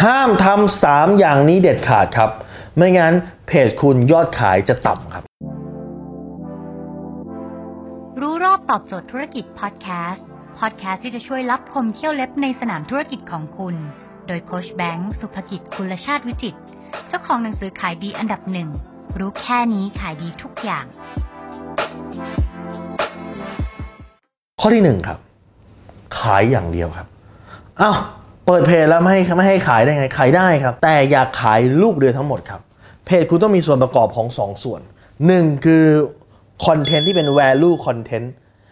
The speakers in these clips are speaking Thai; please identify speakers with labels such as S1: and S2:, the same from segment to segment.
S1: ห้ามทำสามอย่างนี้เด็ดขาดครับ ไม่งั้นเพจคุณยอดขายจะต่ำครับ
S2: รู้รอบตอบโจทย์ธุรกิจพอดแคสต์พอดแคสต์ที่จะช่วยรับพมเที่ยวเล็บในสนามธุรกิจของคุณ โดยโคชแบงค์สุภกิจคุณชาติวิจิตเจ้าของหนังสือขายดีอันดับหนึ่งรู้แค่นี้ขายดีทุกอย่าง
S1: ข้อที่หนึ่งครับ ขายอย่างเดียวครับอ้าว เปิดเพจแล้วไม่ให้ไม่ให้ขายได้ไงขายได้ครับ แต่อย่าขายลูกเดียวทั้งหมดครับ เพจคุณต้องมีส่วนประกอบของ2ส่วน 1 คือคอนเทนต์ที่เป็น value content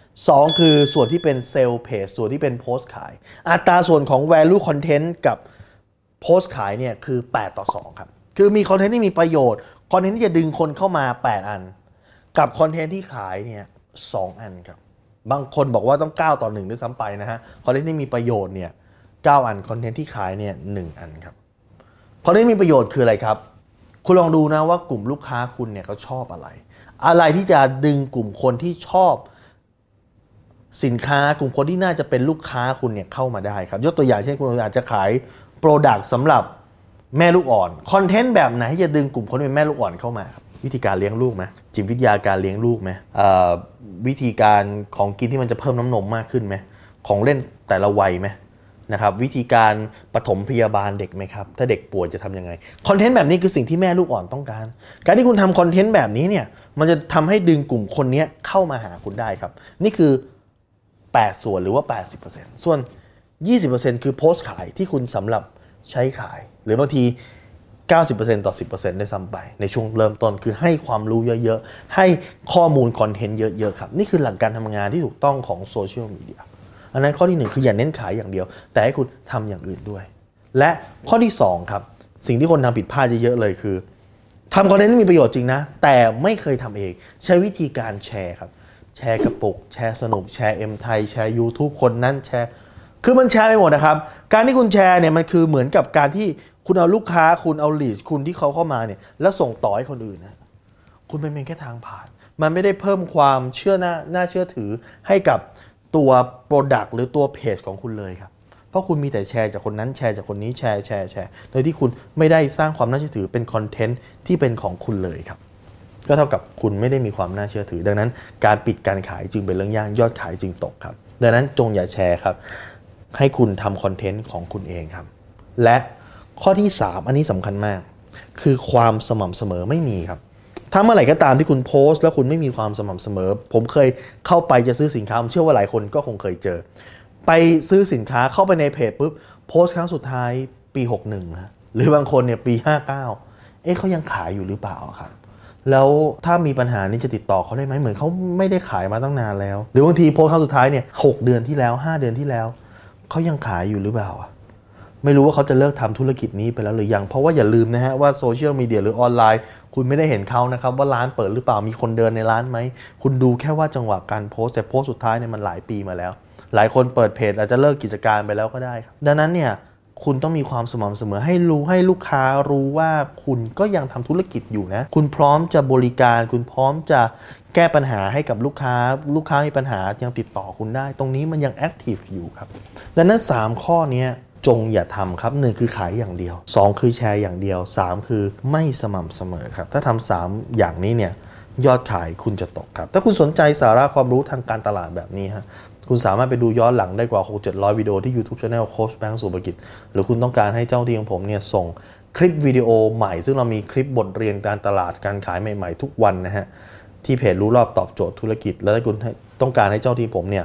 S1: 2 คือส่วนที่เป็น sale page ส่วนที่เป็นโพสต์ขาย อัตราส่วนของ value content กับโพสต์ขายเนี่ยคือ 8 ต่อ 2 ครับ คือมีคอนเทนต์ที่มีประโยชน์คอนเทนต์ที่จะดึงคนเข้ามา 8 อัน กับคอนเทนต์ที่ขายเนี่ยสอันครับ บางคนบอกว่าต้อง 9 ต่อ1ด้วยซ้ำไปนะฮะคอนเทนต์ที่มีประโยชน์เนี่ย 9 อันคอนเทนต์ที่ขายเนี่ยหนึ่งอันครับคอนเทนต์ที่มีประโยชน์คืออะไรครับ คุณลองดูนะว่ากลุ่มลูกค้าคุณเนี่ยเขาชอบอะไร อะไรที่จะดึงกลุ่มคนที่ชอบ สินค้ากลุ่มคนที่น่าจะเป็นลูกค้าคุณเนี่ยเข้ามาได้ครับยกตัวอย่างเช่นคุณอาจจะขาย product สำหรับแม่ลูกอ่อนคอนเทนต์แบบไหนที่จะดึงกลุ่มคนที่เป็นแม่ลูกอ่อนเข้ามาครับวิธีการเลี้ยงลูกไหมจิตวิทยาการเลี้ยงลูกไหมวิธีการของกินที่มันจะเพิ่มน้ำนมมากขึ้นไหมของเล่นแต่ละวัยไหม นะครับวิธีการปฐมพยาบาลเด็กไหมครับ ถ้าเด็กป่วยจะทำยังไงคอนเทนต์แบบนี้คือสิ่งที่แม่ลูกอ่อนต้องการ การที่คุณทำคอนเทนต์แบบนี้เนี่ยมันจะทำให้ดึงกลุ่มคนนี้เข้ามาหาคุณได้ครับ นี่คือ 8 ส่วนหรือว่า 80%ส่วน 20%คือโพสต์ขายที่คุณสำหรับใช้ขาย หรือบางที 90%ต่อ 10%ด้วยซ้ำไป ในช่วงเริ่มต้นคือให้ความรู้เยอะๆ ให้ข้อมูลคอนเทนต์เยอะๆครับ นี่คือหลักการทำงานที่ถูกต้องของโซเชียลมีเดีย อันนั้นข้อที่ 1 คืออย่าเน้นขายอย่างเดียว แต่ให้คุณทำอย่างอื่นด้วย และข้อที่ 2 ครับ สิ่งที่คนทำผิดพลาดเยอะๆเลยคือทำคอนเทนต์มีประโยชน์จริงนะ แต่ไม่เคยทำเอง ใช้วิธีการแชร์ครับ แชร์กระปุก แชร์สนุก แชร์ MThai แชร์ YouTube คนนั้นแชร์ คือมันแชร์ไปหมดนะครับ การที่คุณแชร์เนี่ยมันคือเหมือนกับการที่คุณเอาลูกค้าคุณเอาลีดคุณที่เขาเข้ามาเนี่ยแล้วส่งต่อให้คนอื่นนะคุณเป็นเพียงแค่ทางผ่าน มันไม่ได้เพิ่มความเชื่อหน้าน่าเชื่อถือให้กับ ตัว Product หรือตัวเพจของคุณเลยครับเพราะคุณมีแต่แชร์จากคนนั้นแชร์จากคนนี้แชร์แชร์แชร์โดยที่คุณไม่ได้สร้างความน่าเชื่อถือเป็นคอนเทนต์ที่เป็นของคุณเลยครับ ก็เท่ากับคุณไม่ได้มีความน่าเชื่อถือ ดังนั้น การปิดการขายจึงเป็นเรื่องยากยอดขายจึงตกครับ ดังนั้นจงอย่าแชร์ครับ ให้คุณทำคอนเทนต์ของคุณเองครับ และข้อที่ 3 อันนี้สำคัญมาก คือความสม่ำเสมอไม่มีครับ ถ้าเมื่อไหร่ก็ตามที่คุณโพสต์ แล้วคุณไม่มีความสม่ำเสมอ ผมเคยเข้าไปจะซื้อสินค้าผมเชื่อว่าหลายคนก็คงเคยเจอ ไปซื้อสินค้าเข้าไปในเพจปุ๊บโพสต์ครั้งสุดท้ายปี 61นะหรือบางคนเนี่ยปี 59 เอ๊ะเขายังขายอยู่หรือเปล่าครับแล้วถ้ามีปัญหานี้จะติดต่อเขาได้ไหมเหมือนเขาไม่ได้ขายมาตั้งนานแล้ว หรือบางทีโพสต์ครั้งสุดท้ายเนี่ยหเดือนที่แล้ว 5 เดือนที่แล้วเขายังขายอยู่หรือเปล่า ไม่รู้ว่าเขาจะเลิกทำธุรกิจนี้ไปแล้วหรือยัง เพราะว่าอย่าลืมนะฮะว่าโซเชียลมีเดียหรือออนไลน์ คุณไม่ได้เห็นเขานะครับว่าร้านเปิดหรือเปล่ามีคนเดินในร้านไหม คุณดูแค่ว่าจังหวะการโพสแต่โพสสุดท้ายเนี่ยมันหลายปีมาแล้ว หลายคนเปิดเพจอาจจะเลิกกิจการไปแล้วก็ได้ ดังนั้นเนี่ยคุณต้องมีความสม่ำเสมอให้รู้ให้ลูกค้ารู้ว่าคุณก็ยังทำธุรกิจอยู่นะ คุณพร้อมจะบริการ คุณพร้อมจะแก้ปัญหาให้กับลูกค้า ลูกค้ามีปัญหายังติดต่อคุณได้ ตรงนี้มันยังแอคทีฟอยู่ครับ ดังนั้น 3 ข้อนี้ จงอย่าทำครับหนึ่งคือขายอย่างเดียว 2 คือแชร์อย่างเดียว 3 คือไม่สม่ำเสมอครับ ถ้าทำ3อย่างนี้เนี่ยยอดขายคุณจะตกครับ ถ้าคุณสนใจสาระความรู้ทางการตลาดแบบนี้ฮะคุณสามารถไปดูย้อนหลังได้กว่า 6 700 วิดีโอที่ YouTube Channel โค้ชแบงค์สุภกิจ หรือคุณต้องการให้เจ้าที่ของผมเนี่ยส่งคลิปวิดีโอใหม่ ซึ่งเรามีคลิปบทเรียนการตลาดการขายใหม่ ๆ ทุกวันนะฮะ ที่เพจรู้รอบตอบโจทย์ธุรกิจ แล้วถ้าคุณต้องการให้เจ้าที่ผมเนี่ย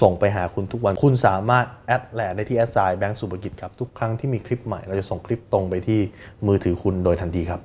S1: ส่งไปหาคุณทุกวัน คุณสามารถแอดแลได้ที่แอสไซน์แบงก์สุภกิจครับ ทุกครั้งที่มีคลิปใหม่เราจะส่งคลิปตรงไปที่มือถือคุณโดยทันทีครับ